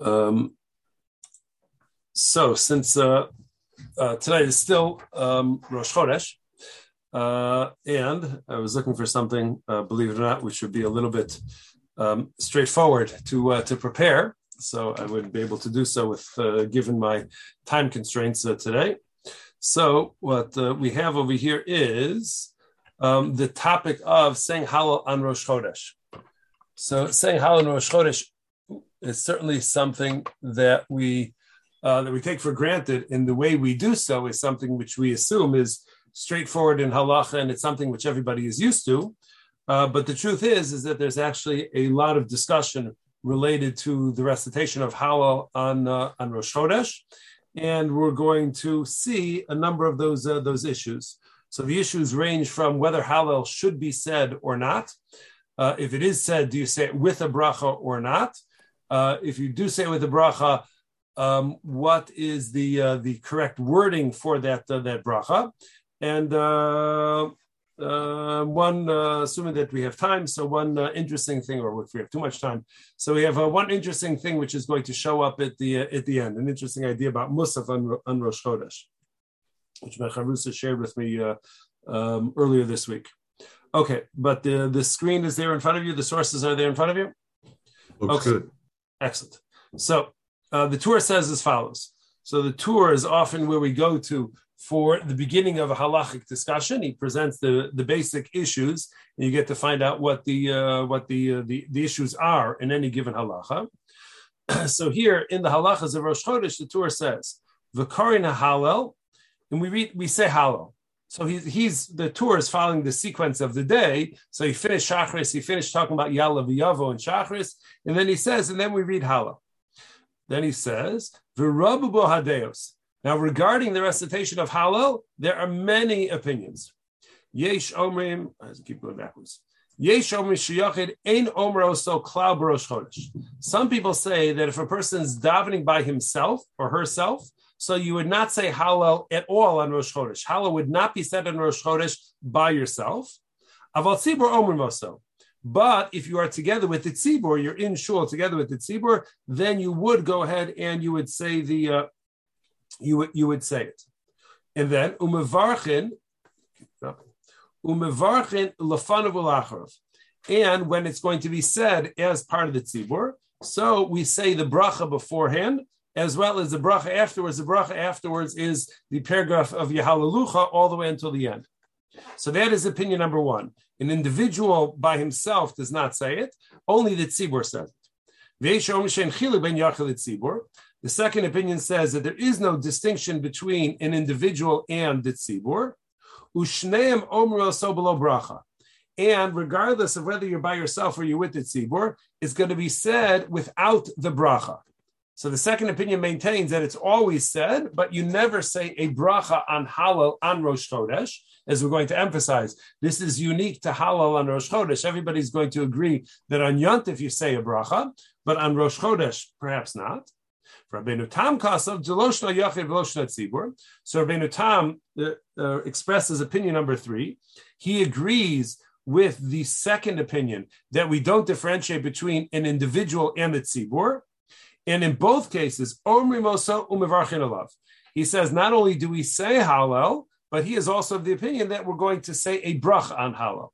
Um, so, since uh, uh, tonight is still um, Rosh Chodesh, uh, and I was looking for something, uh, believe it or not, which would be a little bit um, straightforward to uh, to prepare. So I would be able to do so with uh, given my time constraints today. So what we have over here is um, the topic of saying Hallel on Rosh Chodesh. So saying Hallel on Rosh Chodesh is certainly something that we uh, that we take for granted, and the way we do so is something which we assume is straightforward in halacha, and it's something which everybody is used to. Uh, but the truth is, is that there's actually a lot of discussion related to the recitation of Hallel on uh, on Rosh Chodesh, and we're going to see a number of those uh, those issues. So the issues range from whether Hallel should be said or not. Uh, if it is said, do you say it with a bracha or not? Uh, if you do say with a bracha, um, what is the uh, the correct wording for that uh, that bracha? And uh, uh, one, assuming that we have time, so one interesting thing, or if we have too much time, so we have one interesting thing which is going to show up at the at the end, an interesting idea about Musaf on, on Rosh Chodesh, which Mecharusa shared with me um, earlier this week. Okay, but the the screen is there in front of you. The sources are there in front of you. Looks okay. good. Excellent. So uh, the Tur says as follows. So the Tur is often where we go to for the beginning of a halachic discussion. He presents the, the basic issues, and you get to find out what the uh, what the, uh, the the issues are in any given halacha. so here in the halachas of Rosh Chodesh, the Tur says v'karina Hallel, and we read we say Hallel. So he's, he's the Tur is following the sequence of the day. So he finished Shachris, he finished talking about Yala V'Yavo and Shachris, and then he says, and then we read Hala. Then he says, V'Rabu Hadeos. Now, regarding the recitation of Hallel, there are many opinions. Yesh Omrim, I keep going backwards. Yesh Omrim Shiyachid Ein Omro So Klau Barosh Chodesh. Some people say that if a person is davening by himself or herself, so you would not say Hallel at all on Rosh Chodesh. Hallel would not be said on Rosh Chodesh by yourself. Aval Tzibur Omer Moso. But if you are together with the tzibur, you're in shul together with the tzibur, then you would go ahead and you would say the uh, you would you would say it, and then umevarchin umevarchin lafanav and when it's going to be said as part of the tzibur, so we say the bracha beforehand, as well as the bracha afterwards. The bracha afterwards is the paragraph of Yahalalucha all the way until the end. So that is opinion number one. An individual by himself does not say it, only the tzibur says it. The second opinion says that there is no distinction between an individual and the tzibur. And regardless of whether you're by yourself or you're with the tzibur, it's going to be said without the bracha. So the second opinion maintains that it's always said, but you never say a bracha on Hallel on Rosh Chodesh, as we're going to emphasize. This is unique to Hallel on Rosh Chodesh. Everybody's going to agree that on Yontif you say a bracha, but on Rosh Chodesh perhaps not. Rabbeinu Tam Kasav Jeloshna Yachid Veloshna Tzibur. So Rabbeinu Tam uh, uh, expresses opinion number three. He agrees with the second opinion that we don't differentiate between an individual and the tzibur. And in both cases, he says, not only do we say Hallel, but he is also of the opinion that we're going to say a brach on Hallel.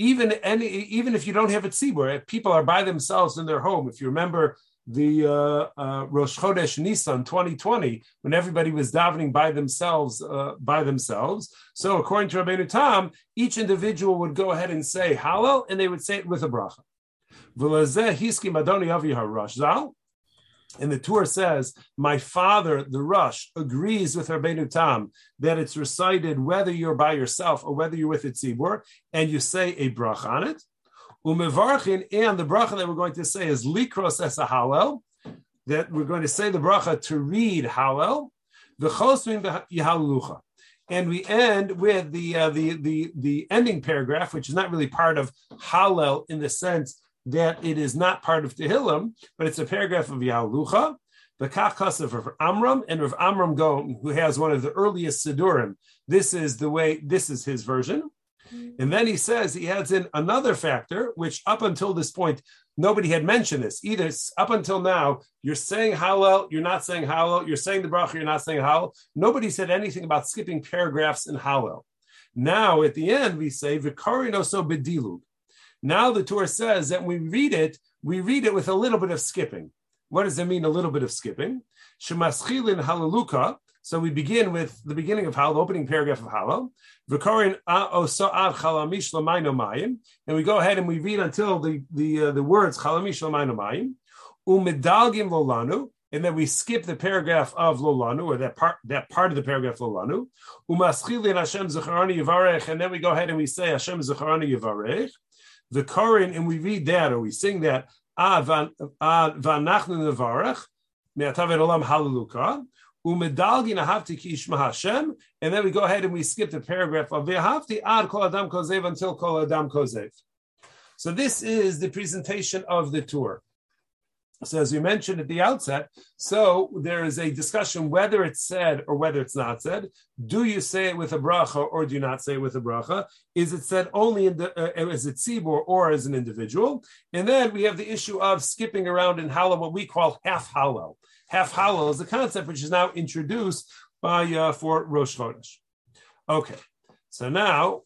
Even any, even if you don't have a tzibur, if people are by themselves in their home, if you remember the uh, uh, Rosh Chodesh Nisan 2020, when everybody was davening by themselves, uh, by themselves. So according to Rabbeinu Tam, each individual would go ahead and say Hallel, and they would say it with a bracha. And the Tur says, My father, the Rosh, agrees with Rabbeinu Tam that it's recited whether you're by yourself or whether you're with a tzibur, and you say a brach on it. And the bracha that we're going to say is likros es Hallel, that we're going to say the bracha to read Hallel. And we end with the, uh, the the the ending paragraph, which is not really part of Hallel in the sense that it is not part of Tehillim, but it's a paragraph of Yalucha, the Kachas of Rav Amram, and Rav Amram Gaon, who has one of the earliest Sidurim. This is the way, this is his version. Mm-hmm. And then he says he adds in another factor, which up until this point, nobody had mentioned this. Either up until now, you're saying Hallel, you're not saying Hallel, you're saying the bracha, you're not saying Hallel. Nobody said anything about skipping paragraphs in Hallel. Now at the end, we say Vikarino so bedilug. Now the Torah says that we read it, we read it with a little bit of skipping. What does it mean, a little bit of skipping? Shemaschilin halaluka. So we begin with the beginning of Hallel, the opening paragraph of Hallel. And we go ahead and we read until the the uh, the words Chalamish Umedalgim Lolanu, and then we skip the paragraph of Lolanu, or that part that part of the paragraph Lolanu. Umaschilin Hashem Yivarech, and then we go ahead and we say Hashem Zacharani Yivarech. The Korin, and we read that or we sing that Vanachnu ki Hashem, and then we go ahead and we skip the paragraph of ve'ahavti ad kol adam kozev until kol adam kozev. So this is the presentation of the Tur. So as we mentioned at the outset, so there is a discussion whether it's said or whether it's not said. Do you say it with a bracha or do you not say it with a bracha? Is it said only in the, uh, as a tzibur or as an individual? And then we have the issue of skipping around in Hallel, what we call half Hallel half Hallel is a concept which is now introduced by uh, for Rosh Chodesh. Okay, so now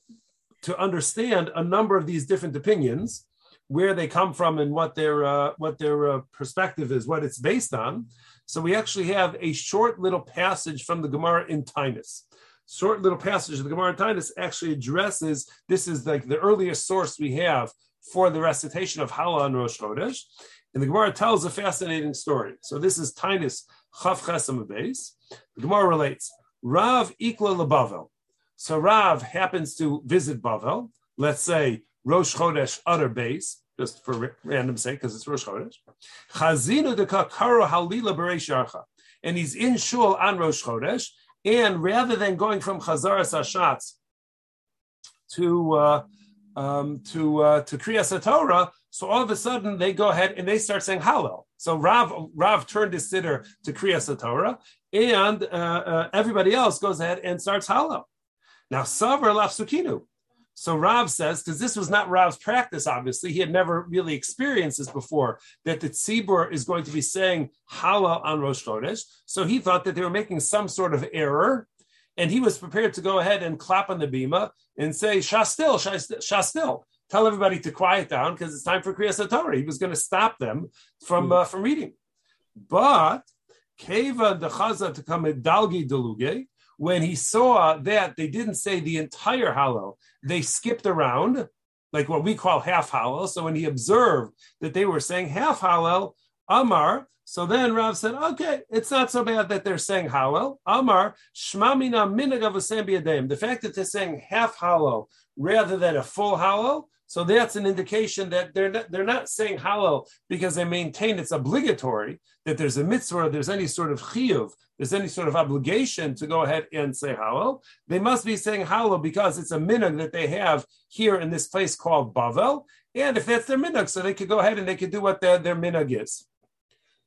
to understand a number of these different opinions, where they come from and what their uh, what their uh, perspective is, what it's based on. So we actually have a short little passage from the Gemara in Tainus. Short little passage of the Gemara in Tainus actually addresses this is like the earliest source we have for the recitation of Hallel on Rosh Chodesh, and the Gemara tells a fascinating story. So this is Tainus Chav Chesam base. The Gemara relates Rav Ikla LeBavel. So Rav happens to visit Bavel. Let's say Rosh Chodesh other base, just for random sake, because it's Rosh Chodesh. Chazinu de Kakaro Halila. And he's in Shul on Rosh Chodesh. And rather than going from Chazaras Ashatz to uh, um, to uh, to Kriyas Torah, so all of a sudden they go ahead and they start saying Hallel. So Rav Rav turned his sitter to Kriyas Torah, and uh, uh, everybody else goes ahead and starts Hallel. Now Savar Lafsukinu. So Rav says, because this was not Rav's practice, obviously, he had never really experienced this before, that the tzibur is going to be saying Hallel on Rosh Chodesh. So he thought that they were making some sort of error, and he was prepared to go ahead and clap on the bima and say Shastil, Shastil tell everybody to quiet down because it's time for Kriyas Torah. He was going to stop them from uh, from reading. But Keva the Chaza to come Dalgi Deluge, when he saw that they didn't say the entire Hallel, they skipped around, like what we call half Hallel. So when he observed that they were saying half Hallel, Amar, so then Rav said, okay, it's not so bad that they're saying Hallel. Amar, Shmamina Minagav The fact that they're saying half Hallel rather than a full Hallel, so that's an indication that they're not, they're not saying Hallel because they maintain it's obligatory, that there's a mitzvah, there's any sort of chiyuv, there's any sort of obligation to go ahead and say Hallel. They must be saying Hallel because it's a minhag that they have here in this place called Bavel. And if that's their minhag, so they could go ahead and they could do what their, their minhag is.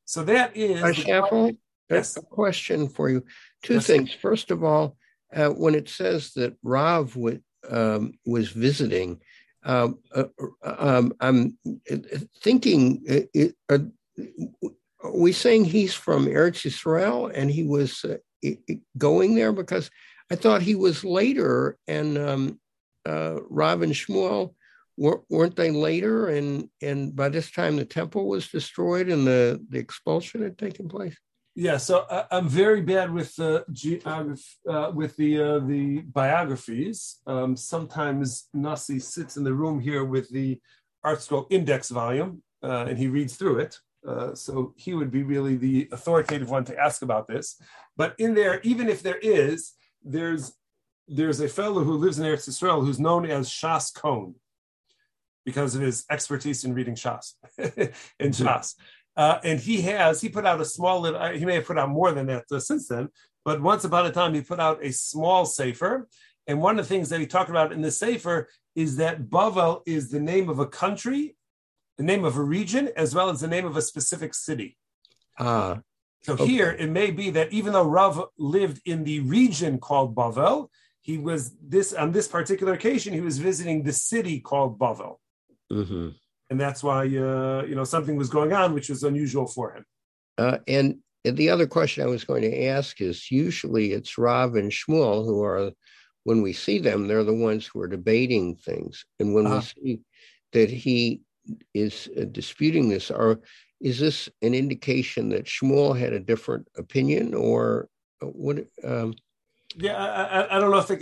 So that is. The, yes. a question for you. Two yes. things. First of all, uh, when it says that Rav w- um, was visiting, um, uh, um, I'm thinking, uh, are we saying he's from Eretz Yisrael and he was uh, going there? Because I thought he was later, and um, uh, Rav and Shmuel weren't they later? And and by this time the temple was destroyed and the the expulsion had taken place. Yeah, so uh, I'm very bad with the uh, uh, with the uh, the biographies. Um, sometimes Nasi sits in the room here with the ArtScroll index volume, uh, and he reads through it. Uh, so he would be really the authoritative one to ask about this. But in there, even if there is, there's there's a fellow who lives in Eretz Israel who's known as Shas Cohn because of his expertise in reading Shas in mm-hmm. Shas. Uh, and he has, he put out a small little, uh, he may have put out more than that uh, since then, but once upon a time he put out a small sefer. And one of the things that he talked about in the sefer is that Bavel is the name of a country, the name of a region, as well as the name of a specific city. Ah. So okay. here it may be that even though Rav lived in the region called Bavel, he was this on this particular occasion he was visiting the city called Bavel, hmm and that's why uh, you know something was going on which was unusual for him. Uh, and the other question I was going to ask is usually it's Rav and Shmuel who are, when we see them, they're the ones who are debating things. And when Uh-huh. we see that he is uh, disputing this, or is this an indication that Shmuel had a different opinion or uh, what? Um, Yeah, I, I, I don't know if, it,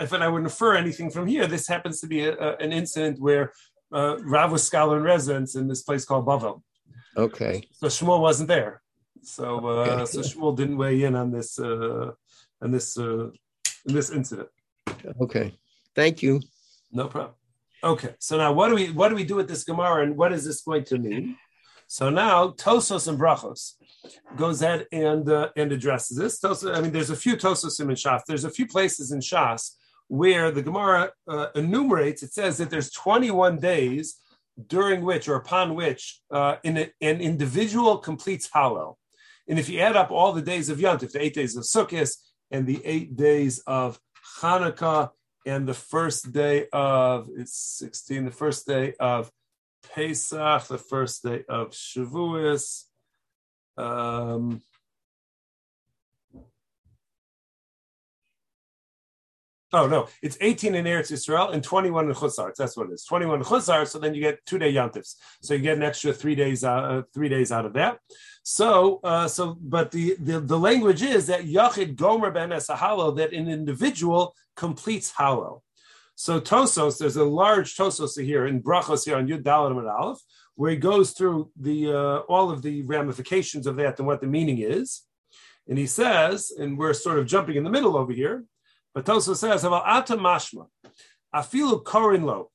if I would infer anything from here. This happens to be a, a, an incident where uh, Rav was scholar in residence in this place called Bavel. okay. So Shmuel wasn't there. So uh, Okay. so Shmuel didn't weigh in on this uh, on this uh, in this incident. Okay. Thank you. No problem. Okay, so now what do we what do we do with this Gemara and what is this going to mean? So now Tosfos and Brachos goes ahead and uh, and addresses this. Tosfos, I mean, there's a few Tosfos in Shas. There's a few places in Shas where the Gemara uh, enumerates. It says that there's 21 days during which or upon which uh, in a, an individual completes Hallel. And if you add up all the days of Yontif, the eight days of Sukkot and the eight days of Hanukkah and the first day of it's 16, the first day of Pesach, the first day of Shavuos. Um, oh no, it's 18 in Eretz Yisrael and 21 in Chutzar. That's what it is. 21 in so then you get two day Yantifs. So you get an extra three days, uh, three days out of that. So, uh, so, but the, the the language is that Yachid Gomer Ben Esahalo, that an individual completes Hallel. So Tosfos, there's a large Tosfos here in Brachos here on Yud Dalet and Aleph, where he goes through the uh, all of the ramifications of that and what the meaning is. And he says, and we're sort of jumping in the middle over here, but Tosfos says, about Ata Mashma, Afilu Korin Lo.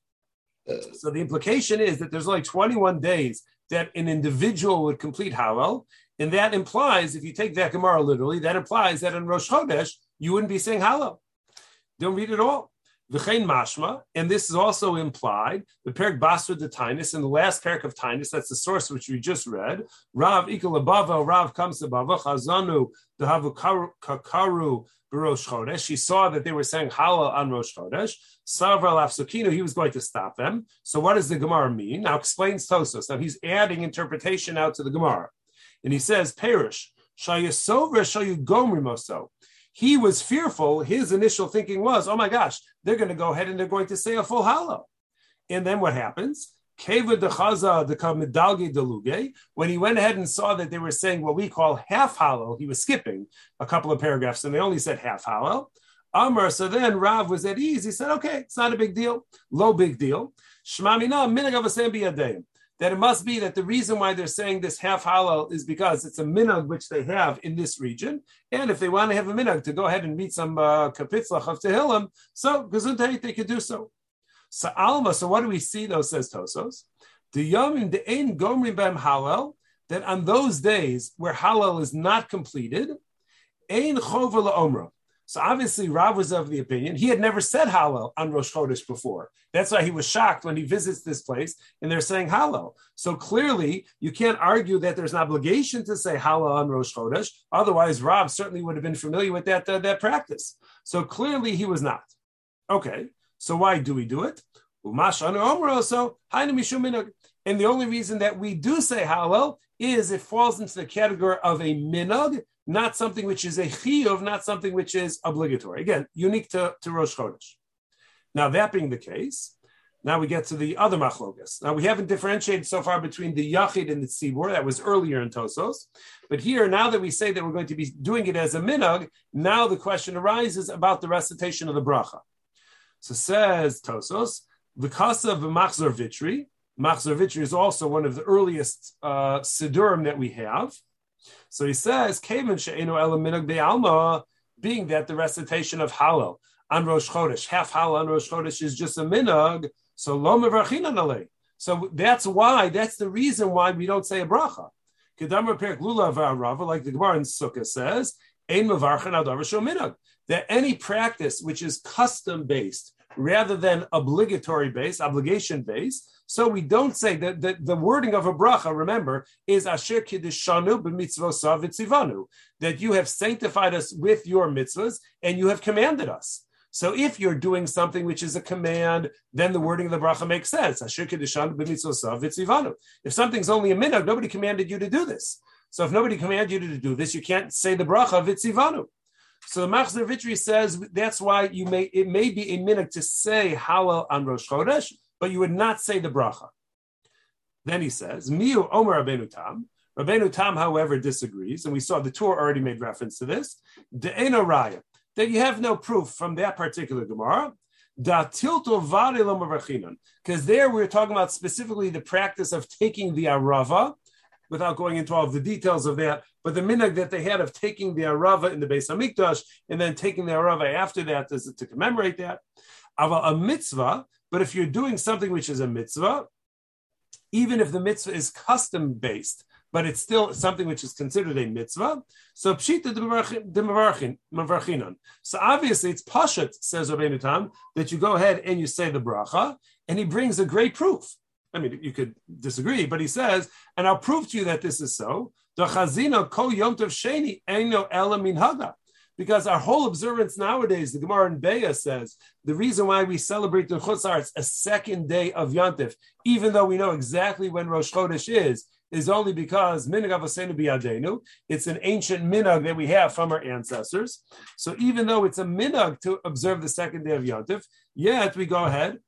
So the implication is that there's only 21 days that an individual would complete Hallel. And that implies, if you take that Gemara literally, that implies that in Rosh Chodesh, you wouldn't be saying Hallel. Don't read it all. Mashma, and this is also implied, the Perik Basra de Tainus, in the last Perik of Tainus, that's the source which we just read, Rav Ikal Abava, Rav comes to Bava, Chazanu, Dehavu Kakaru, Rosh Chodesh. He saw that they were saying Hallel on Rosh Chodesh. Savra Lafsukinu, he was going to stop them. So what does the Gemara mean? Now explains Tosfos. Now he's adding interpretation out to the Gemara. And he says, Perish, Shayasovra Shayugomrimoso. He was fearful. His initial thinking was, oh my gosh, they're going to go ahead and they're going to say a full Hallel. And then what happens? When he went ahead and saw that they were saying what we call half hollow, he was skipping a couple of paragraphs and they only said half hollow. Amr, so then Rav was at ease. He said, okay, it's not a big deal, low big deal. Shmamina minagav that it must be that the reason why they're saying this half Hallel is because it's a minhag which they have in this region, and if they want to have a minhag to go ahead and meet some uh, kapitzlach of Tehillim, so gesundheit they could do so. So Alma, so what do we see though, says Tosfos? The Yomim, the Ein Gomrim Bem Hallel, that on those days where Hallel is not completed, Ein Chover Omra. So obviously Rav was of the opinion, he had never said Hallel on Rosh Chodesh before. That's why he was shocked when he visits this place and they're saying Hallel. So clearly you can't argue that there's an obligation to say Hallel on Rosh Chodesh. Otherwise, Rav certainly would have been familiar with that, uh, that practice. So clearly he was not. Okay. So why do we do it? And the only reason that we do say Hallel is it falls into the category of a minag, not something which is a chiyuv, not something which is obligatory. Again, unique to, to Rosh Chodesh. Now, that being the case, now we get to the other machlokas. Now, we haven't differentiated so far between the yachid and the tzibur. That was earlier in Tosfos. But here, now that we say that we're going to be doing it as a minag, now the question arises about the recitation of the bracha. So says Tosfos, the kasa of Machzor Vitri. Machzor Vitri is also one of the earliest uh, Sidurim that we have. So he says, being that the recitation of Hallel on Rosh Chodesh, half Hallel on Rosh Chodesh is just a minag, so lo alei. So that's why, that's the reason why we don't say a bracha. Like the Gemara in Sukkah says. That any practice which is custom based rather than obligatory based, obligation based. So we don't say that the, the wording of a bracha, remember, is asher kiddishanu b'mitzvosav v'tzivanu, that you have sanctified us with your mitzvahs and you have commanded us. So if you're doing something which is a command, then the wording of the bracha makes sense. If something's only a minhag, nobody commanded you to do this. So if nobody commanded you to do this, you can't say the bracha vitzivanu. So the Machzor says that's why you may it may be a minhag to say Hallel on Rosh Chodesh, but you would not say the bracha. Then he says, Miu Omer Rabbeinu Tam. Rabbeinu Tam, however, disagrees, and we saw the Tur already made reference to this. De'ena Raya that you have no proof from that particular Gemara. Because there we're talking about specifically the practice of taking the arava, without going into all of the details of that, but the minhag that they had of taking the arava in the Beis Hamikdash and then taking the arava after that is to commemorate that. A mitzvah, but if you're doing something which is a mitzvah, even if the mitzvah is custom based, but it's still something which is considered a mitzvah. So pshita de So obviously it's pashat, says Rabbeinu Tam, that you go ahead and you say the bracha, and he brings a great proof. I mean, you could disagree, but he says, and I'll prove to you that this is so. The chazino ko yom tov sheni eno ela min haga. Because our whole observance nowadays, the Gemara in Beya says, the reason why we celebrate the Chutzar, a second day of Yantif, even though we know exactly when Rosh Chodesh is, is only because minhag avosenu biyadenu. It's an ancient minhag that we have from our ancestors. So even though it's a minhag to observe the second day of Yontif, yet we go ahead.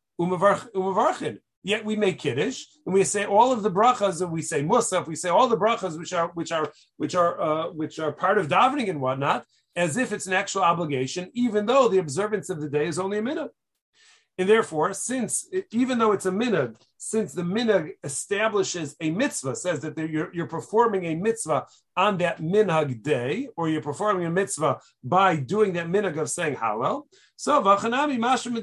Yet we make kiddush and we say all of the brachas and we say musaf. We say all the brachas which are which are which are uh, which are part of davening and whatnot, as if it's an actual obligation, even though the observance of the day is only a minute. And therefore, since even though it's a minhag, since the minhag establishes a mitzvah, says that you're, you're performing a mitzvah on that minhag day, or you're performing a mitzvah by doing that minhag of saying Hallel. So v'chanami mashim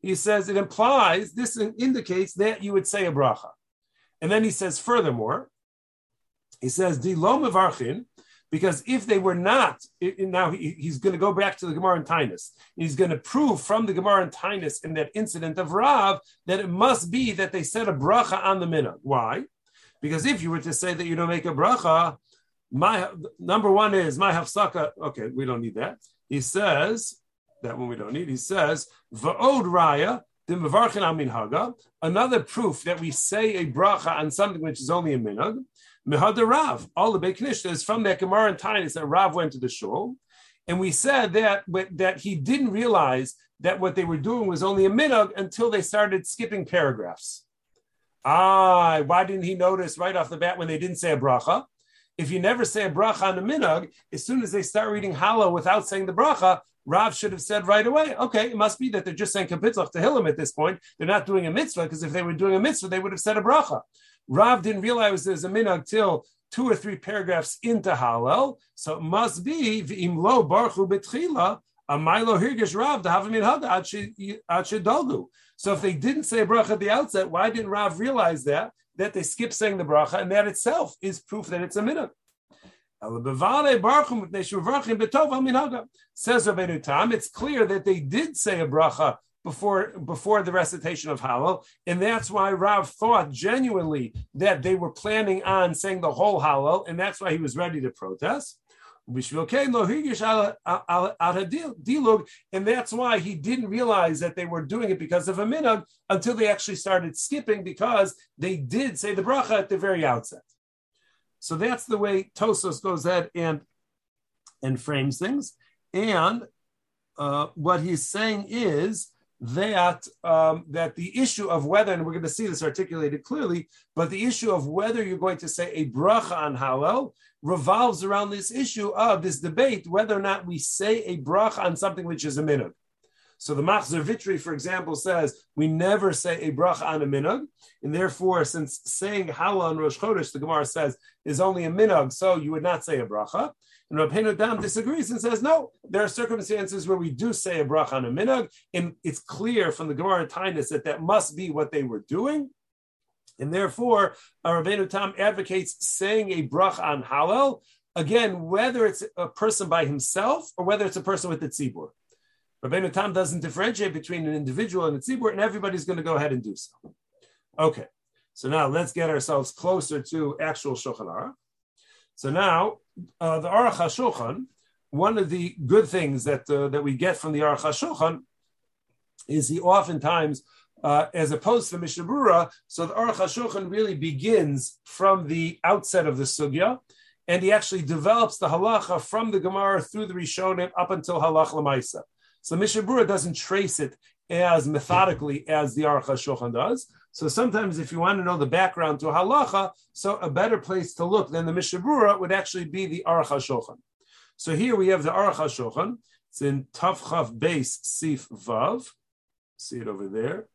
He says it implies this indicates that you would say a bracha, and then he says furthermore, he says di lo mevarchin because if they were not, now he's going to go back to the Gemara and Tainus. He's going to prove from the Gemara and Tainus in that incident of Rav that it must be that they said a bracha on the minhag. Why? Because if you were to say that you don't make a bracha, my number one is my hafsaka. Okay, we don't need that. He says that one we don't need. He says va'od raya Another proof that we say a bracha on something which is only a minhag Mehada Rav, all the Beiknishta is from that Gemara and Tainis that Rav went to the shul. And we said that, that he didn't realize that what they were doing was only a minhag until they started skipping paragraphs. Ah, why didn't he notice right off the bat when they didn't say a bracha? If you never say a bracha on a minhag, as soon as they start reading Hallel without saying the bracha, Rav should have said right away, okay, it must be that they're just saying kapitzach Tehillim at this point. They're not doing a mitzvah, because if they were doing a mitzvah, they would have said a bracha. Rav didn't realize there's a minhag till two or three paragraphs into Hallel, so it must be v'im lo barchu betchila amaylo hirgish Rav to have a minhag ad So if they didn't say a bracha at the outset, why didn't Rav realize that that they skip saying the bracha, and that itself is proof that it's a minhag. Says Rabbeinu Tam, it's clear that they did say a bracha before before the recitation of Hallel, and that's why Rav thought genuinely that they were planning on saying the whole Hallel, and that's why he was ready to protest. And that's why he didn't realize that they were doing it because of a minhag until they actually started skipping because they did say the bracha at the very outset. So that's the way Tosfos goes ahead and and frames things. And uh, what he's saying is that um, that the issue of whether, and we're going to see this articulated clearly, but the issue of whether you're going to say a bracha on Hallel revolves around this issue of this debate whether or not we say a bracha on something which is a minhag. So the Machzor Vitri, for example, says we never say a bracha on a minhag, and therefore, since saying Hallel on Rosh Chodesh, the Gemara says is only a minhag, so you would not say a bracha. And Rabbeinu Tam disagrees and says, no, there are circumstances where we do say a bracha on a minhag, and it's clear from the Gemara Tainus that that must be what they were doing. And therefore, uh, Rabbeinu Tam advocates saying a bracha on Hallel, again, whether it's a person by himself or whether it's a person with the tzibur. Rabbeinu Tam doesn't differentiate between an individual and a tzibur, and everybody's going to go ahead and do so. Okay, so now let's get ourselves closer to actual Shulchan Aruch. So now uh, the Aruch HaShulchan one of the good things that uh, that we get from the Aruch HaShulchan is he oftentimes, uh, as opposed to the Mishnah Berurah, so the Aruch HaShulchan really begins from the outset of the sugya, and he actually develops the halacha from the Gemara through the Rishonim up until halach lemaisa. So Berurah doesn't trace it as methodically as the Aruch HaShulchan does. So sometimes, if you want to know the background to halacha, so a better place to look than the Mishnah would actually be the Aruch HaShulchan. So here we have the Aruch HaShulchan. It's in Tavchav Base Sif Vav. See it over there,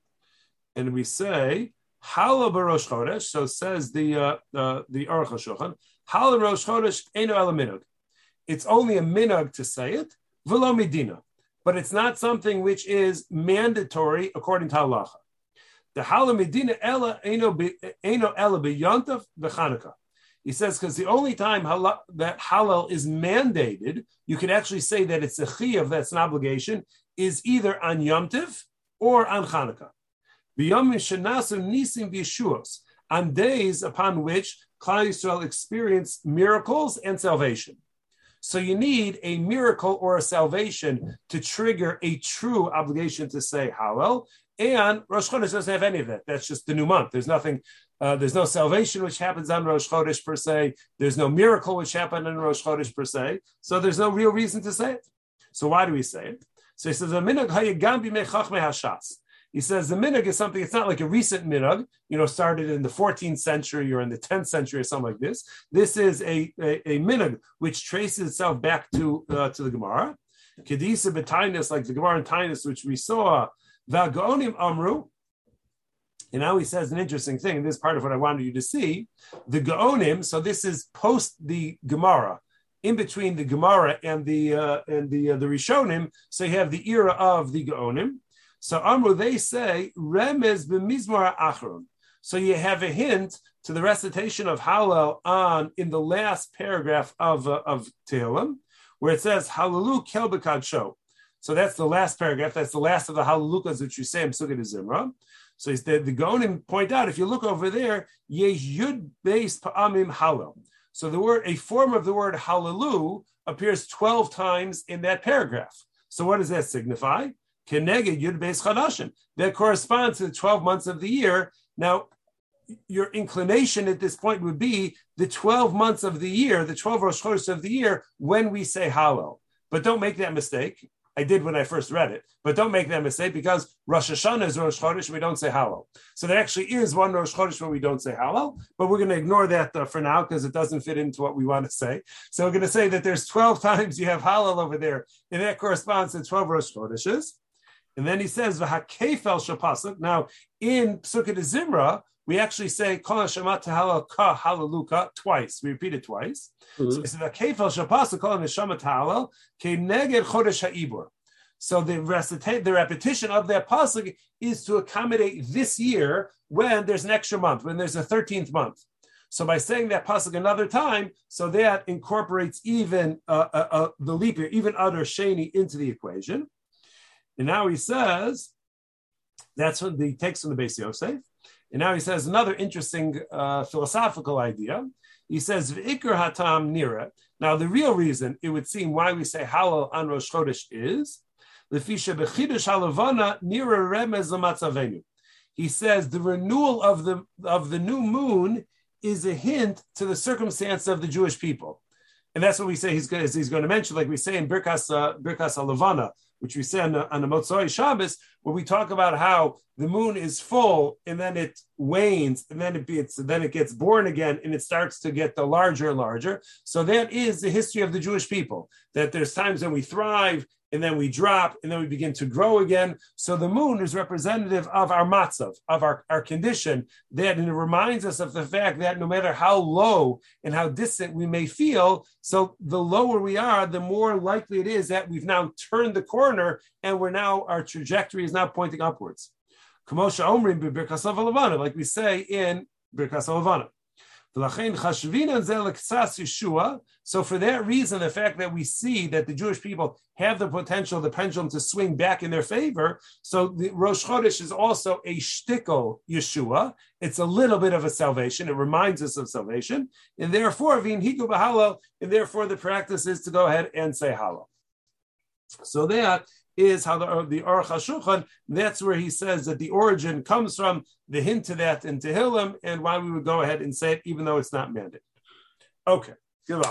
and we say Hala Barosh Chodesh. So says the uh, uh, the Aruch HaShulchan. Hala Chodesh Eno El It's only a minug to say it. Velo Medina but it's not something which is mandatory according to halacha. The Hallel medina ella eno ella beyontav b'chanukah. He says because the only time Hallel, that Hallel is mandated, you can actually say that it's a chiyav, that's an obligation, is either on Yom Tiv or on Chanukah. Nisim on days upon which Klal Yisrael experienced miracles and salvation. So you need a miracle or a salvation to trigger a true obligation to say Hallel. And Rosh Chodesh doesn't have any of that. That's just the new month. There's nothing. Uh, there's no salvation which happens on Rosh Chodesh per se. There's no miracle which happened on Rosh Chodesh per se. So there's no real reason to say it. So why do we say it? So he says, he says the minhag is something, it's not like a recent minhag, you know, started in the 14th century or in the 10th century or something like this. This is a, a, a minhag which traces itself back to uh, to the Gemara. Kedisa b'tainus, like the Gemara in Tainus, which we saw, Vagonim Amru, and now he says an interesting thing, and this is part of what I wanted you to see. The Gaonim, so this is post the Gemara, in between the Gemara and the uh, and the uh, the Rishonim. So you have the era of the Gaonim. So Amru, they say, Remez b'mizmar achron. So you have a hint to the recitation of Hallel on in the last paragraph of, uh, of Tehillim, where it says, Hallelu kel show. So that's the last paragraph. That's the last of the Hallelujahs which you say in Sukkot Zimra. So the, the Gaonim point out, if you look over there, Yesh Yud Beis Pa'amim Hallel. So the word, a form of the word Hallelu appears 12 times in that paragraph. So what does that signify? Keneged Yud Beis Chadashim. That corresponds to the 12 months of the year. Now, your inclination at this point would be the 12 months of the year, the 12 Rosh Chodesh of the year, when we say Hallel. But don't make that mistake. I did when I first read it, but don't make that mistake because Rosh Hashanah is Rosh Chodesh, we don't say Hallel. So there actually is one Rosh Chodesh where we don't say Hallel, but we're going to ignore that uh, for now because it doesn't fit into what we want to say. So we're going to say that there's 12 times you have Hallel over there, and that corresponds to 12 Rosh Chodeshes. And then he says, V'hakefel shapasuk. Now, in Sukkot Zimra, we actually say Kol Hashemat Ka Halaluka twice. We repeat it twice. Mm-hmm. So he says, V'hakefel shapasuk Kol Hashemat Halal Ke Neged Chodesh Ha'ibur. So the recita- the repetition of that pasuk is to accommodate this year when there's an extra month, when there's a 13th month. So by saying that pasuk another time, so that incorporates even uh, uh, uh, the leap year, even other sheni into the equation. And now he says, that's what he takes from the Beis Yosef. And now he says another interesting uh, philosophical idea. He says, V'ikr hatam nira. Now, the real reason it would seem why we say Hallel on Rosh Chodesh is, Lefisha bechidush halavana nira remez lamatzavenu. He says the renewal of the of the new moon is a hint to the circumstance of the Jewish people, and that's what we say he's going, he's going to mention, like we say in Birkas uh, Birkas Alavana, which we say on the, on the Motzoi Shabbos, where we talk about how the moon is full and then it wanes and then it gets then it gets born again and it starts to get the larger and larger. So that is the history of the Jewish people. That there's times when we thrive and then we drop, and then we begin to grow again. So the moon is representative of our matzav, of our, our condition, that and it reminds us of the fact that no matter how low and how distant we may feel, so the lower we are, the more likely it is that we've now turned the corner and we're now, our trajectory is now pointing upwards. Like we say in Birkas Alavana. So for that reason, the fact that we see that the Jewish people have the potential, the pendulum to swing back in their favor. So the Rosh Chodesh is also a shtickle Yeshua. It's a little bit of a salvation. It reminds us of salvation. And therefore, and therefore the practice is to go ahead and say Halo. So that is how the the Aruch HaShulchan, that's where he says that the origin comes from, the hint to that in Tehillim, and why we would go ahead and say it, even though it's not mandated. Okay, give.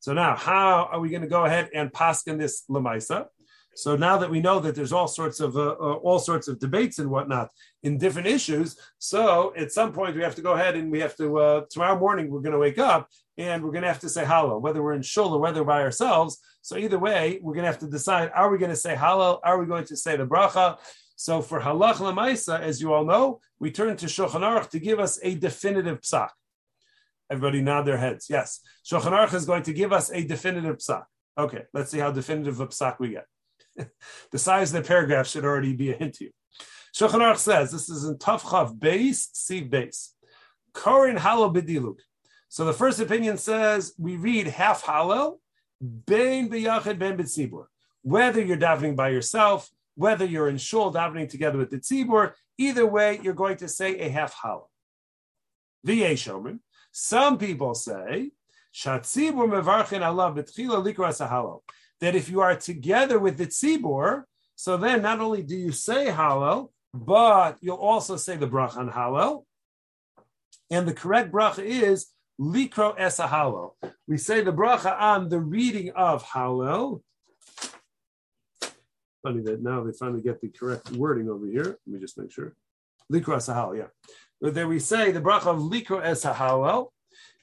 So now, how are we going to go ahead and paskin this lemaisa? So now that we know that there's all sorts of uh, uh, all sorts of debates and whatnot in different issues, so at some point we have to go ahead and we have to uh, tomorrow morning we're going to wake up and we're going to have to say Hallel, whether we're in shul or whether by ourselves. So either way, we're going to have to decide: Are we going to say Hallel? Are we going to say the bracha? So for halach lemaisa, as you all know, we turn to Shulchan Aruch to give us a definitive psak. Everybody nod their heads. Yes, Shulchan Aruch is going to give us a definitive psak. Okay, let's see how definitive a psak we get. the size of the paragraph should already be a hint to you. Shulchan Aruch says this is in Tafchav base, Siv base. Korin Hallel b'diluk. So the first opinion says we read half Hallel, bein b'yachid ben b'tzibur. Whether you're davening by yourself, whether you're in shul davening together with the tzibur, either way, you're going to say a half Hallel. V'yeshomin. Some people say shatzibur mevarchin Allah b'tchila likras Hallel. That if you are together with the tzibur, so then not only do you say Hallel, but you'll also say the bracha on Hallel. And the correct bracha is likro es. We say the bracha on the reading of Hallel. Funny that now they finally get the correct wording over here. Let me just make sure. Likro es Hallel, yeah. But then we say the bracha of likro es Hallel.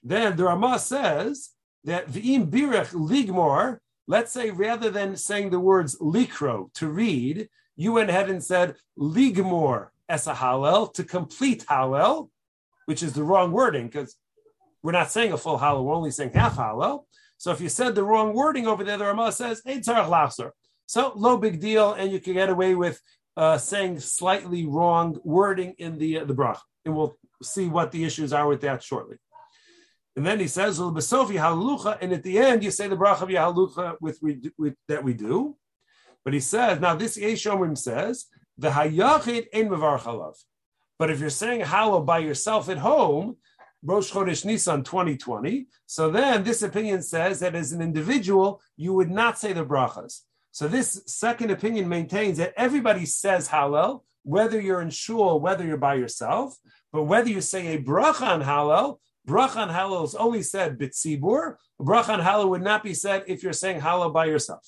Then the Ramah says that v'im birech ligmor. Let's say rather than saying the words likro to read, you went ahead and said ligmor es Hallel to complete Hallel, which is the wrong wording because we're not saying a full Hallel, we're only saying half Hallel. So if you said the wrong wording over there, the Ramah says, Ein tzarech So no big deal, and you can get away with uh, saying slightly wrong wording in the uh, the brach. And we'll see what the issues are with that shortly. And then he says, "Besofi halucha," and at the end you say the bracha of halucha with, with that we do. But he says, now this Yeshomrim says, the hayachid ein mevar But if you're saying Hallel by yourself at home, Rosh Chodesh Nisan 2020. So then this opinion says that as an individual, you would not say the brachas. So this second opinion maintains that everybody says Hallel, whether you're in shul, whether you're by yourself, but whether you say a bracha on Hallel, bracha on Hallel is only said bitzibur. Bracha on Hallel would not be said if you're saying Hallel by yourself.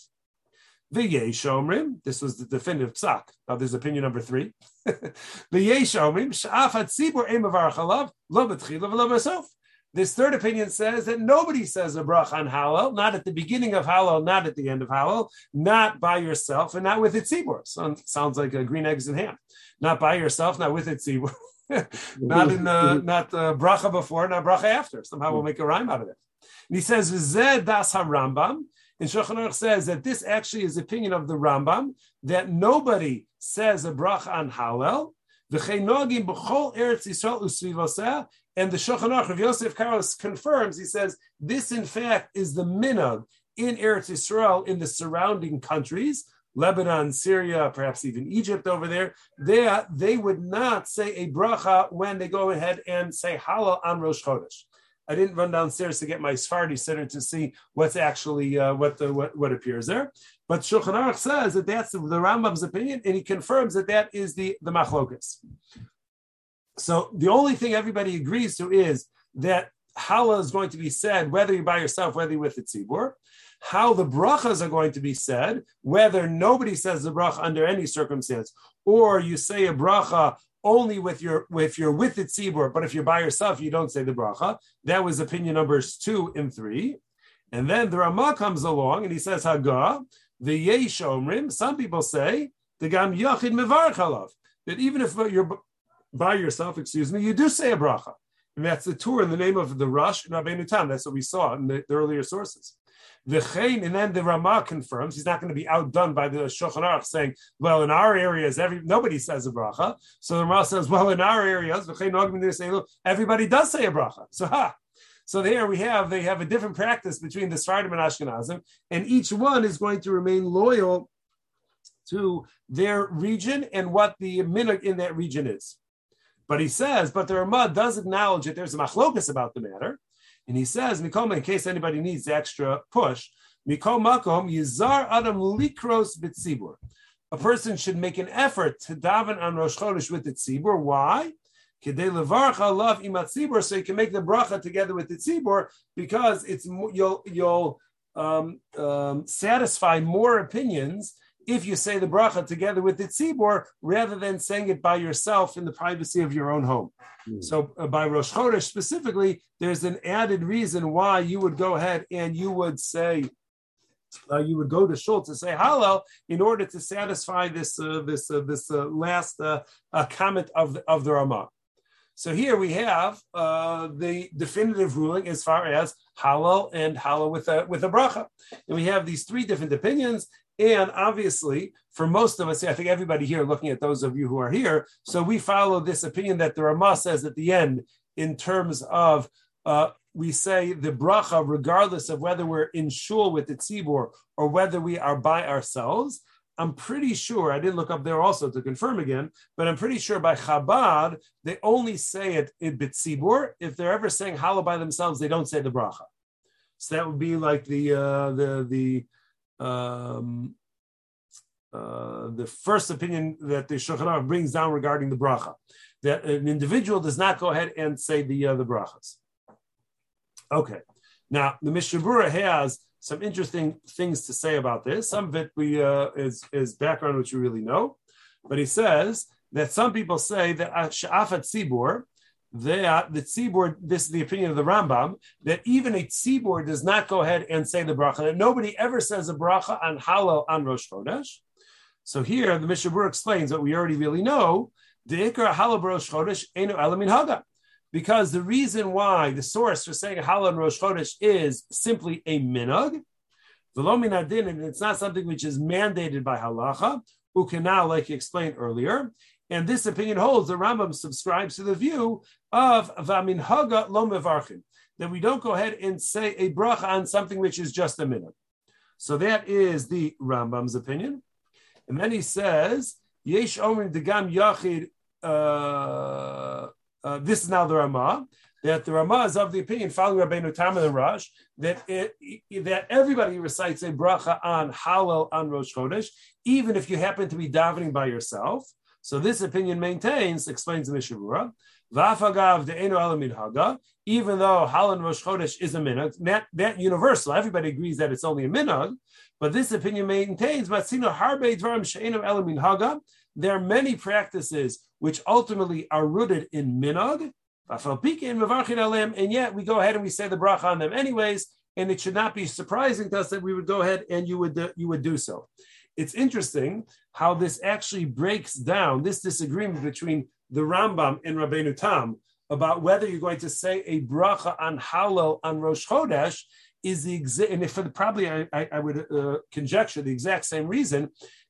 V'yesh omrim, this was the definitive psak. Now there's opinion number three. V'yesh omrim, sh'af hatzibur emavar chalav, lo betchila v'lo b'sof. This third opinion says that nobody says a brach on Hallel, not at the beginning of Hallel, not at the end of Hallel, not by yourself, and not with its tzibur. So, sounds like a green eggs and ham. Not by yourself, not with its tzibur. not in the not uh, bracha before, not bracha after. Somehow we'll make a rhyme out of it. And he says, "Zed das Rambam." And Shulchan Aruch says that this actually is the opinion of the Rambam that nobody says a bracha on Hallel. And the Shulchan Aruch of Yosef Karos confirms. He says this, in fact, is the minhag in Eretz Yisrael in the surrounding countries. Lebanon, Syria, perhaps even Egypt over there, they, they would not say a bracha when they go ahead and say Hallel on Rosh Chodesh. I didn't run downstairs to get my Sephardi center to see what's actually uh, what the what, what, appears there. But Shulchan Aruch says that that's the, the Rambam's opinion, and he confirms that that is the the machlokas. So the only thing everybody agrees to is that Hala is going to be said whether you're by yourself, whether you're with the tzibur. How the brachas are going to be said, whether nobody says the bracha under any circumstance, or you say a bracha only with your if you're with the tzibur, but if you're by yourself, you don't say the bracha. That was opinion numbers two and three. And then the Rama comes along and he says Haga, the Yesh Omrim. Some people say the Gam Yachid Mevar Chalav. That even if you're by yourself, excuse me, you do say a bracha. And that's the Tur in the name of the Rosh and Rabbeinu Tam. That's what we saw in the, the earlier sources. V'chein, and then the Rama confirms he's not going to be outdone by the Shulchan Aruch saying, "Well, in our areas, every nobody says a bracha." So the Rama says, "Well, in our areas, everybody does say a bracha." So ha. So there we have they have a different practice between the Sfardim and Ashkenazim, and each one is going to remain loyal to their region and what the minhag in that region is. But he says, but the Rama does acknowledge that there's a machlokas about the matter, and he says, Mikoma, in case anybody needs extra push, Mikom Makom, Yizar Adam Likros Bitzibur. A person should make an effort to daven on Rosh Chodesh with the tzibur. Why? love imat so you can make the bracha together with the tzibur because it's you'll you'll um, um, satisfy more opinions if you say the bracha together with the tzibur rather than saying it by yourself in the privacy of your own home. Mm. So uh, by Rosh Chodesh specifically, there's an added reason why you would go ahead and you would say. Uh, you would go to Shul to say Hallel in order to satisfy this uh, this uh, this uh, last uh, comment of the, of the Ramah. So here we have the definitive ruling as far as Hallel and Hallel with a with a bracha, and we have these three different opinions. And obviously, for most of us, I think everybody here, looking at those of you who are here, so we follow this opinion that the Ramah says at the end, in terms of uh, we say the bracha, regardless of whether we're in shul with the tzibur or whether we are by ourselves. I'm pretty sure, I didn't look up there also to confirm again, but I'm pretty sure by Chabad, they only say it in Bitzibur. If they're ever saying Hallel by themselves, they don't say the bracha. So that would be like the, uh, the, the, um, uh, the first opinion that the Shulchan brings down regarding the bracha, that an individual does not go ahead and say the uh, the brachas. Okay, now the Mishnah has some interesting things to say about this. Some of it we uh, is is background which you really know, but he says that some people say that shafat tzibur that the tzibur, this is the opinion of the Rambam, that even a tzibur does not go ahead and say the bracha, that nobody ever says a bracha on Hallel on Rosh Chodesh. So here the Mishnah Berurah explains what we already really know, the Ikar Hallel Rosh Chodesh enu elamin haga. Because the reason why the source for saying Hallel on Rosh Chodesh is simply a minhag, and it's not something which is mandated by halacha, who can now, like you explained earlier, and this opinion holds, the Rambam subscribes to the view of Vaminhaga lo mevarchim, that we don't go ahead and say a bracha on something which is just a minhag. So that is the Rambam's opinion. And then he says, Yesh Omer Degam Yachid, uh, uh, this is now the Ramah, that the Ramah is of the opinion, following Rabbeinu Tam and Rosh, that it, that everybody recites a bracha on Hallel on Rosh Chodesh, even if you happen to be davening by yourself. So this opinion maintains, explains the Mishnah Berurah, Vafagav de Haga, even though Halan Rosh Chodesh is a minhag, that, that universal, everybody agrees that it's only a minhag, but this opinion maintains, Matsino Harbe Dvarim She'eno Elamid Haga, there are many practices which ultimately are rooted in minhag, and yet we go ahead and we say the bracha on them anyways, and it should not be surprising to us that we would go ahead and you would you would do so it's interesting how this actually breaks down this disagreement between the Rambam and Rabbeinu Tam about whether you're going to say a bracha on Hallel on Rosh Chodesh is the exact, and if probably I, I, I would uh, conjecture the exact same reason,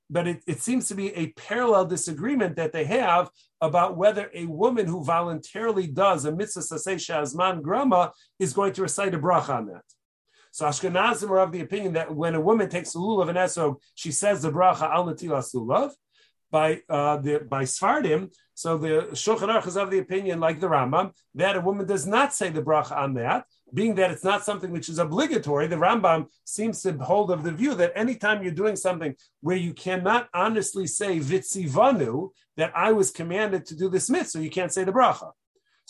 but it, it, seems to be a parallel disagreement that they have about whether a woman who voluntarily does a mitzvah saseh shazman grama is going to recite a bracha on that. So Ashkenazim are of the opinion that when a woman takes a lulav and esog, she says the bracha al natilas lulav. By uh, the by Sfardim, so the Shulchan Aruch is of the opinion, like the Rambam, that a woman does not say the bracha on that, being that it's not something which is obligatory. The Rambam seems to hold of the view that anytime you're doing something where you cannot honestly say vitzivanu, that I was commanded to do this mitzvah, so you can't say the bracha.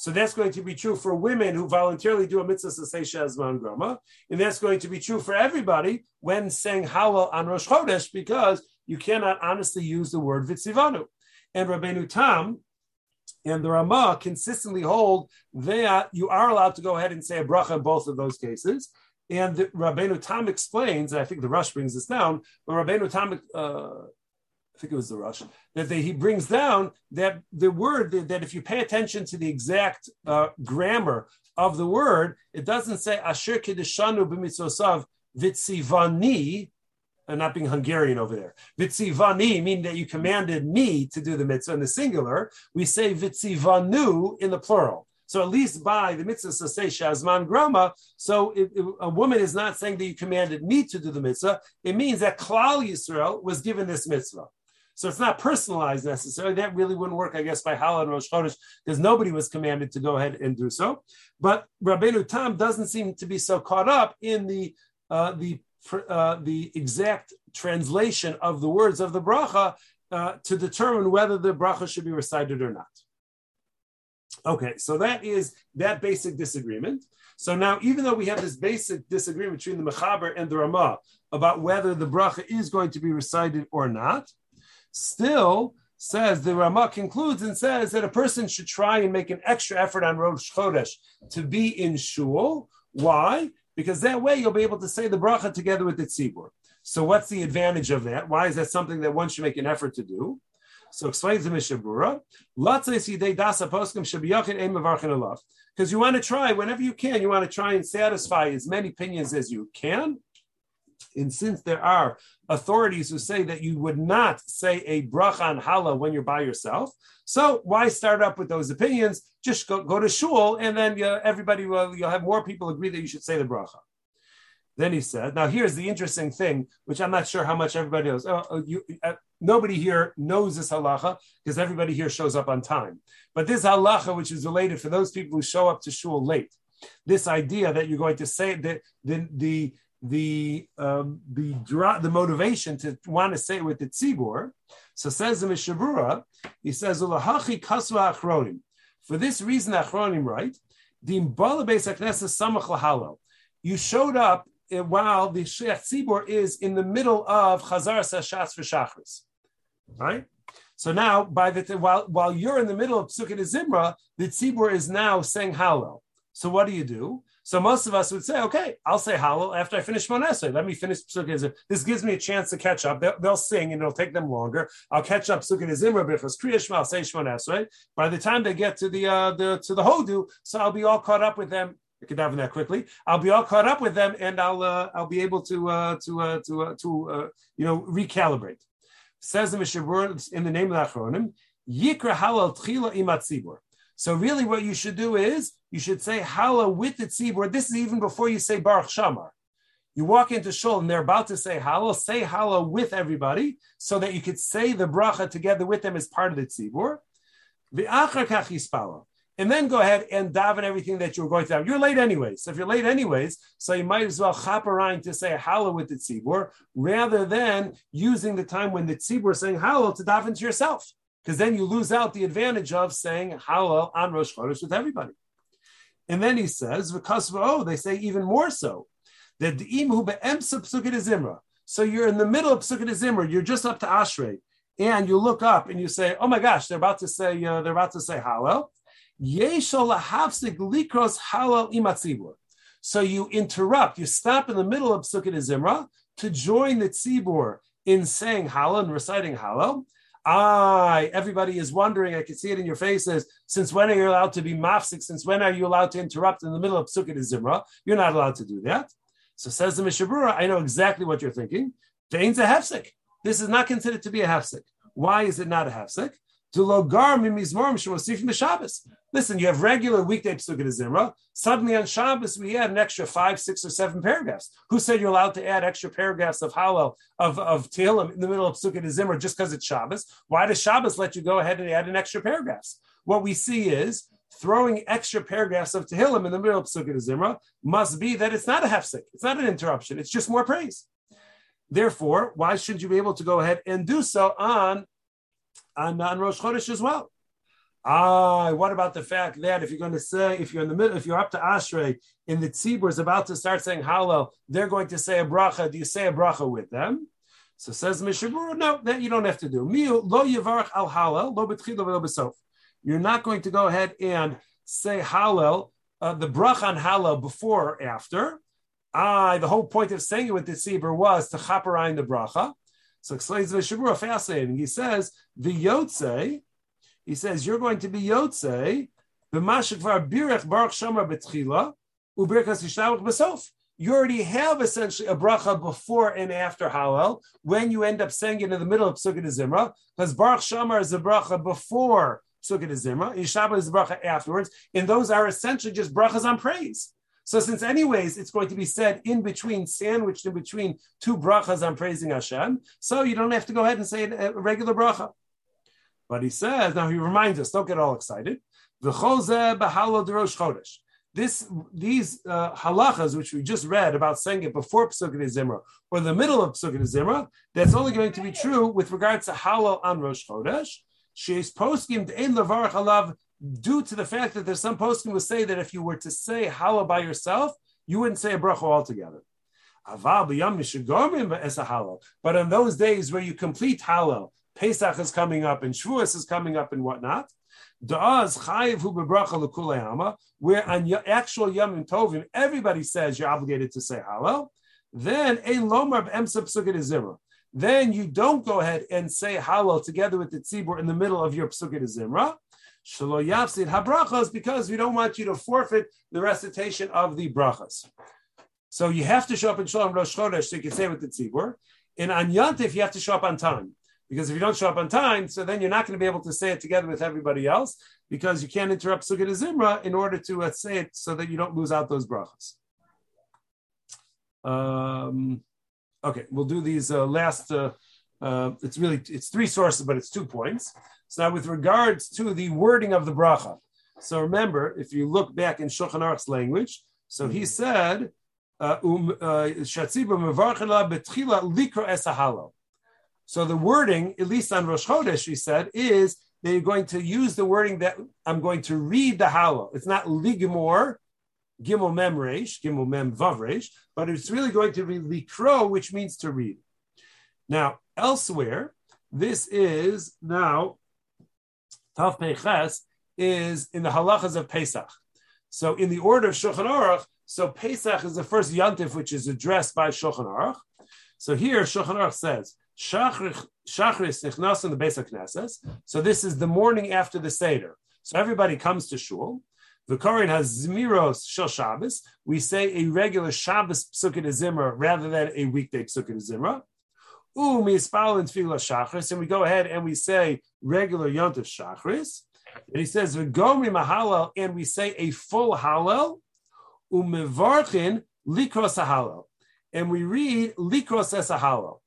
So that's going to be true for women who voluntarily do a mitzvah to say Shazman Grama. And that's going to be true for everybody when saying Hallel on Rosh Chodesh, because you cannot honestly use the word Vitzivanu. And Rabbeinu Tam and the Rama consistently hold that you are allowed to go ahead and say a bracha in both of those cases. And the, Rabbeinu Tam explains, and I think the Rosh brings this down, but Rabbeinu Tam uh, think it was the Rosh, that they, he brings down that the word, that if you pay attention to the exact uh, grammar of the word, it doesn't say Asher Kedishanu b'mitzosav vitzivani, and not being Hungarian over there. Vitzivani, meaning that you commanded me to do the mitzvah in the singular. We say vitzivanu in the plural. So at least by the mitzvah say shazman grama, so if, if a woman is not saying that you commanded me to do the mitzvah, it means that Klal Yisrael was given this mitzvah. So it's not personalized necessarily. That really wouldn't work, I guess, by Hallel and Rosh Chodesh, because nobody was commanded to go ahead and do so. But Rabbeinu Tam doesn't seem to be so caught up in the uh, the uh, the exact translation of the words of the bracha uh, to determine whether the bracha should be recited or not. Okay, so that is that basic disagreement. So now, even though we have this basic disagreement between the Mechaber and the Ramah about whether the bracha is going to be recited or not, still says the Rama concludes and says that a person should try and make an extra effort on Rosh Chodesh to be in shul. Why? Because that way you'll be able to say the bracha together with the tzibur. So what's the advantage of that? Why is that something that one should make an effort to do? So explains the Mishnah Berurah. Because you want to try, whenever you can, you want to try and satisfy as many opinions as you can. And since there are authorities who say that you would not say a bracha on Hallel when you're by yourself, so why start up with those opinions? Just go, go to shul, and then uh, everybody will you'll have more people agree that you should say the bracha. Then he said, now here's the interesting thing, which I'm not sure how much everybody knows. Oh, oh you, uh, nobody here knows this halacha because everybody here shows up on time. But this halacha, which is related for those people who show up to shul late, this idea that you're going to say that the the the um, the the motivation to want to say it with the tzibur. So says the Mishnah Berurah, he says ulahachi kasva achronim. For this reason, achronim right. You showed up while the Sheikh Tzibor is in the middle of Chazar Sashas Shachris. Right? So now, by the while while you're in the middle of Psukkah Zimra, the Tzibor is now saying Hallel. So what do you do? So most of us would say, okay, I'll say Hallel after I finish Monese. Let me finish Psukkah This gives me a chance to catch up. They'll, sing and it'll take them longer. I'll catch up Psukkah Zimra because Kriya I'll say Shmoneh By the time they get to the uh, the to the Hodu, so I'll be all caught up with them I can dive in that quickly. I'll be all caught up with them, and I'll uh, I'll be able to uh, to uh, to uh, to uh, you know recalibrate. Says the Mishnah Berurah in the name of the Achronim, Yikra Hallel Tchila Imat Tzibur. So really, what you should do is you should say Hallel with the Tzibur. This is even before you say Baruch She'amar. You walk into shul and they're about to say Hallel. Say Hallel with everybody so that you could say the bracha together with them as part of the Tzibur. And then go ahead and daven everything that you're going to have. You're late anyways. So if you're late anyways, so you might as well chop around to say Hallel with the tzibur rather than using the time when the tzibur is saying Hallel to daven to yourself. Because then you lose out the advantage of saying Hallel on Rosh Chodesh with everybody. And then he says, because oh, they say even more so that the imu be'emsa psukkah zimra. So you're in the middle of psukkah zimra. You're just up to Ashrei, and you look up and you say, "Oh my gosh, they're about to say uh, they're about to say Hallel." So you interrupt, you stop in the middle of Pesukei Zimra to join the tzibur in saying Hallel and reciting Hallel. I, everybody is wondering, I can see it in your faces, since when are you allowed to be mafsik? Since when are you allowed to interrupt in the middle of Pesukei Zimra? You're not allowed to do that. So says the Mishnah Berurah, I know exactly what you're thinking. Dain's a hefsik. This is not considered to be a hefsik. Why is it not a hefsik? To logar mimizmorim shemosif mishabes. Listen, you have regular weekday Pesukah Zimra. Suddenly on Shabbos, we add an extra five, six, or seven paragraphs. Who said you're allowed to add extra paragraphs of Hallel, of, of Tehillim in the middle of Pesukah Zimra just because it's Shabbos? Why does Shabbos let you go ahead and add an extra paragraphs? What we see is throwing extra paragraphs of Tehillim in the middle of Pesukah Zimra must be that it's not a hefsek. It's not an interruption. It's just more praise. Therefore, why shouldn't you be able to go ahead and do so on, on, on Rosh Chodesh as well? Ah, what about the fact that if you're going to say, if you're in the middle, if you're up to Ashrei and the tzibur is about to start saying Hallel, they're going to say a bracha. Do you say a bracha with them? So says Mishnah Berurah, no, that you don't have to do. Lo al Hallel, lo You're not going to go ahead and say Hallel, uh, the bracha on Hallel before or after. Ah, the whole point of saying it with the tzibur was to chaperine the bracha. So explains Mishnah Berurah fascinating. He says the yotze he says you're going to be Yotze, b'mashikvar birech baruch she'amar betchila, uberkas yishtavach b'sof. you already have essentially a bracha before and after Hallel when you end up saying it in the middle of Psukkah Zimra, because Baruch She'amar is a bracha before Psukkah Zimra, Yishtabach is bracha afterwards, and those are essentially just brachas on praise. So since anyways it's going to be said in between, sandwiched in between two brachas on praising Hashem, so you don't have to go ahead and say a regular bracha. But he says, now he reminds us, don't get all excited. This, these uh, halachas, which we just read about saying it before Pesukah Zimra or the middle of Pesukah Zimra, that's only going to be true with regards to Hallel on Rosh Chodesh. She's poskim ein levarach alav due to the fact that there's some poskim will say that if you were to say Hallel by yourself, you wouldn't say a bracha altogether. But in those days where you complete Hallel, Pesach is coming up and Shavuos is coming up and whatnot. Where on your actual Yom Tovim, everybody says you're obligated to say Hallel. Then a lomar b'emsa Then you don't go ahead and say Hallel together with the tzibur in the middle of your psukkah zimra. Shalo yapsid habrachas because we don't want you to forfeit the recitation of the brachas. So you have to show up in Shalom Rosh Chodesh so you can say with the tzibur. In Anyantif, you have to show up on time. Because if you don't show up on time, so then you're not going to be able to say it together with everybody else because you can't interrupt Pesukei Zimra in order to uh, say it so that you don't lose out those brachas. Um, okay, we'll do these uh, last. Uh, uh, it's really it's three sources, but it's two points. So now, with regards to the wording of the bracha, so remember if you look back in Shulchan Aruch's language, so he said, uh, um, uh, so the wording, at least on Rosh Chodesh, he said, is that you're going to use the wording that I'm going to read the Hallel. It's not ligmor, gimel mem reish, gimel mem vav but it's really going to be likro, which means to read. Now, elsewhere, this is now Tav Peches is in the halachas of Pesach. So in the order of Shulchan Aruch, so Pesach is the first yantif which is addressed by Shulchan Aruch. So here Shulchan Aruch says Shachris nichnas in the basic Knesses. So this is the morning after the Seder. So everybody comes to shul. The Kohen has Zmiros Shel Shabbos. We say a regular Shabbos Psukkah Zimra rather than a weekday Psukkah Zimra. And Shachris, and we go ahead and we say regular Yontif Shachris. And he says V'gomri Mahalal, and we say a full Hallel. Umevarchin Likros Hallel, and we read Likros Es Hallel.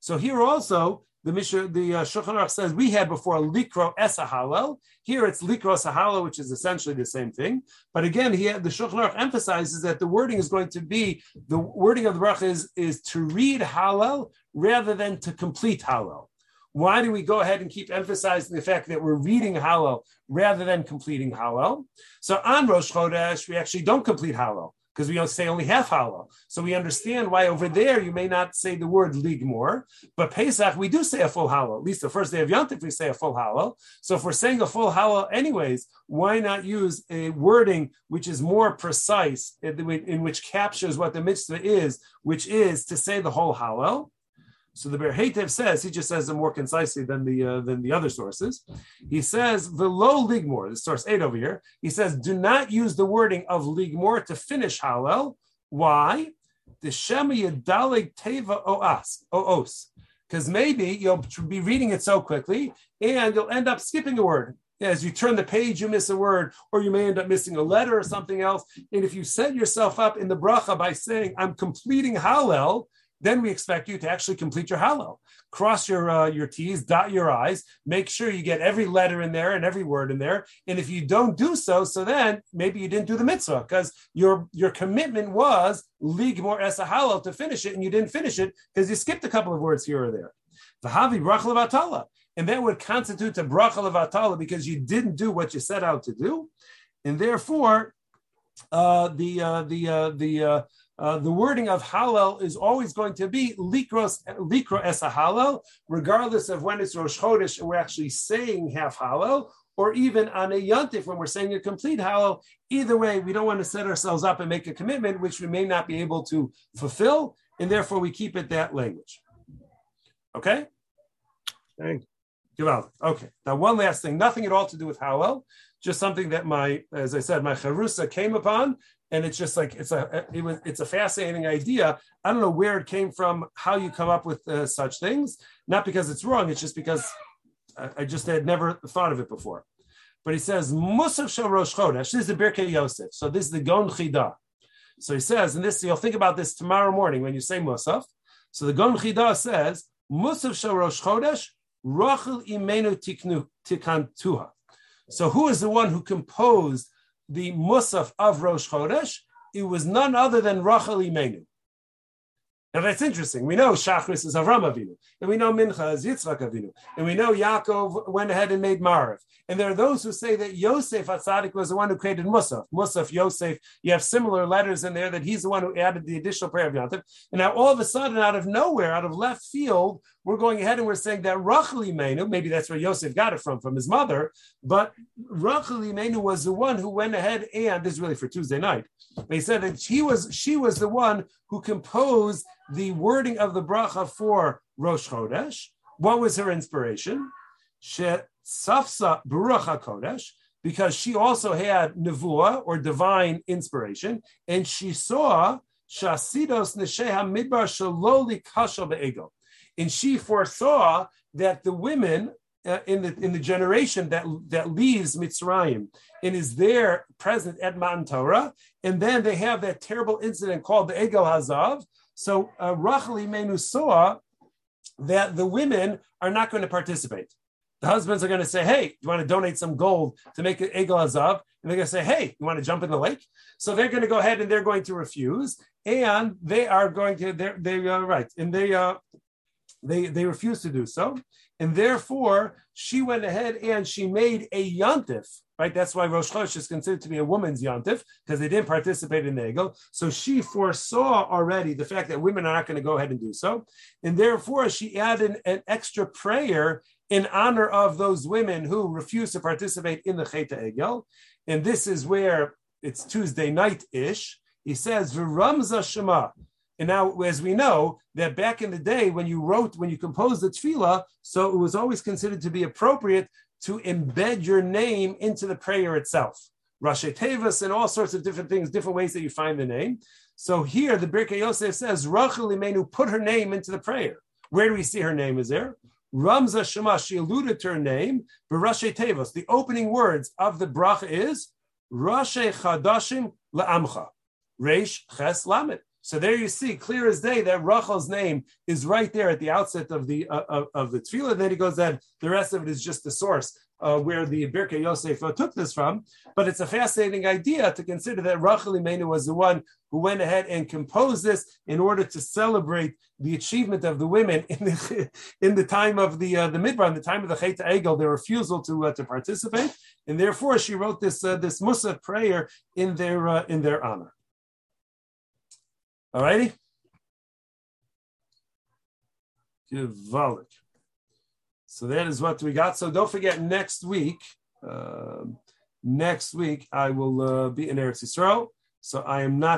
So here also, the Mishnah, the uh, Shulchan Aruch says we had before likro esa Hallel. Here it's likro sahalal, which is essentially the same thing. But again, he the Shulchan Aruch emphasizes that the wording is going to be the wording of the bracha is, is to read Hallel rather than to complete Hallel. Why do we go ahead and keep emphasizing the fact that we're reading Hallel rather than completing Hallel? So on Rosh Chodesh, we actually don't complete Hallel because we don't say only half Hallel. So we understand why over there you may not say the word ligmor, but Pesach we do say a full Hallel. At least the first day of Yontif we say a full Hallel. So if we're saying a full Hallel anyways, why not use a wording which is more precise, in which captures what the mitzvah is, which is to say the whole Hallel? So the Ba'er Heitev says he just says it more concisely than the uh, than the other sources. He says the low ligmor, the source eight over here. He says do not use the wording of ligmor to finish hallel. Why? The shema yadalig teva oas oos, because maybe you'll be reading it so quickly and you'll end up skipping a word. As you turn the page, you miss a word, or you may end up missing a letter or something else. And if you set yourself up in the bracha by saying, I'm completing Hallel, then we expect you to actually complete your Hallel. Cross your uh, your T's, dot your I's, make sure you get every letter in there and every word in there. And if you don't do so, so then maybe you didn't do the mitzvah because your your commitment was ligmor esa Hallel to finish it, and you didn't finish it because you skipped a couple of words here or there. Vahavi brachal avatala, and that would constitute a brachal avatala because you didn't do what you set out to do, and therefore uh, the uh, the uh, the uh, the wording of Hallel is always going to be likros likro es Hallel, regardless of when it's Rosh Chodesh and we're actually saying half Hallel, or even on a Yontif when we're saying a complete Hallel. Either way, we don't want to set ourselves up and make a commitment which we may not be able to fulfill, and therefore we keep it that language. Okay. Thank Thanks. Okay. Now, one last thing, nothing at all to do with Hallel, just something that my, as I said, my charusa came upon, and it's just like it's a it was it's a fascinating idea. I don't know where it came from, how you come up with uh, such things. Not because it's wrong, it's just because I, I, just had never thought of it before. But he says Musaf Shel Rosh Chodesh. This is the Birkei Yosef. So this is the Gon Chida. So he says, and this you'll think about this tomorrow morning when you say Musaf. So the Gon Chida says Musaf Shel Rosh Chodesh Rachel Imenu Tiknu Tikantuha. So who is the one who composed the Musaf of Rosh Chodesh, it was none other than Rachel Imenu. Now that's interesting. We know Shachris is Avram Avinu, and we know Mincha is Yitzchak Avinu, and we know Yaakov went ahead and made Mariv. And there are those who say that Yosef Atzadik was the one who created Musaf. Musaf, Yosef, you have similar letters in there that he's the one who added the additional prayer of Yantiv. And now all of a sudden, out of nowhere, out of left field, we're going ahead and we're saying that Rachel Imenu, maybe that's where Yosef got it from, from his mother, but Rachel Imenu was the one who went ahead and, this is really for Tuesday night, they said that he was, she was the one who composed the wording of the bracha for Rosh Chodesh. What was her inspiration? She Safsa Baruch HaKodesh, because she also had nevuah or divine inspiration, and she saw Shasidos Nesheha Midbar Shaloli Kasha Be'ego. And she foresaw that the women uh, in the in the generation that that leaves Mitzrayim and is there present at Matan Torah, and then they have that terrible incident called the Egel Hazav. So uh, Rachel Imenu saw that the women are not going to participate. The husbands are going to say, "Hey, do you want to donate some gold to make an Egel Hazav?" And they're going to say, "Hey, you want to jump in the lake?" So they're going to go ahead and they're going to refuse, and they are going to they're they are right, and they uh they they refuse to do so, and therefore she went ahead and she made a yantif. Right, that's why Rosh Chodesh is considered to be a woman's yantif because they didn't participate in the Egel. So she foresaw already the fact that women are not going to go ahead and do so, and therefore she added an extra prayer in honor of those women who refuse to participate in the Cheta Egel. And this is where it's Tuesday night ish. He says, V'ramza Shema. And now, as we know, that back in the day when you wrote, when you composed the tefillah, so it was always considered to be appropriate to embed your name into the prayer itself. Rashi Tevas and all sorts of different things, different ways that you find the name. So here, the Birkei Yosef says, Rachel Imenu put her name into the prayer. Where do we see her name is there? Ramza Shema, she alluded to her name, but Rashi Tevas. The opening words of the bracha is Rashi Chadashim La'amcha. Reish Ches Lamed. So there you see, clear as day, that Rachel's name is right there at the outset of the uh, of, of the tefillah. Then he goes that the rest of it is just the source uh, where the Birkei Yosef took this from. But it's a fascinating idea to consider that Rachel Imenu was the one who went ahead and composed this in order to celebrate the achievement of the women in the in the time of the uh, the midbar, in the time of the Chet Egel, their refusal to uh, to participate, and therefore she wrote this uh, this Musaf prayer in their uh, in their honor. All righty? Gewaltig. So that is what we got. So don't forget next week, uh, next week I will uh, be in Eretz Yisrael. So I am not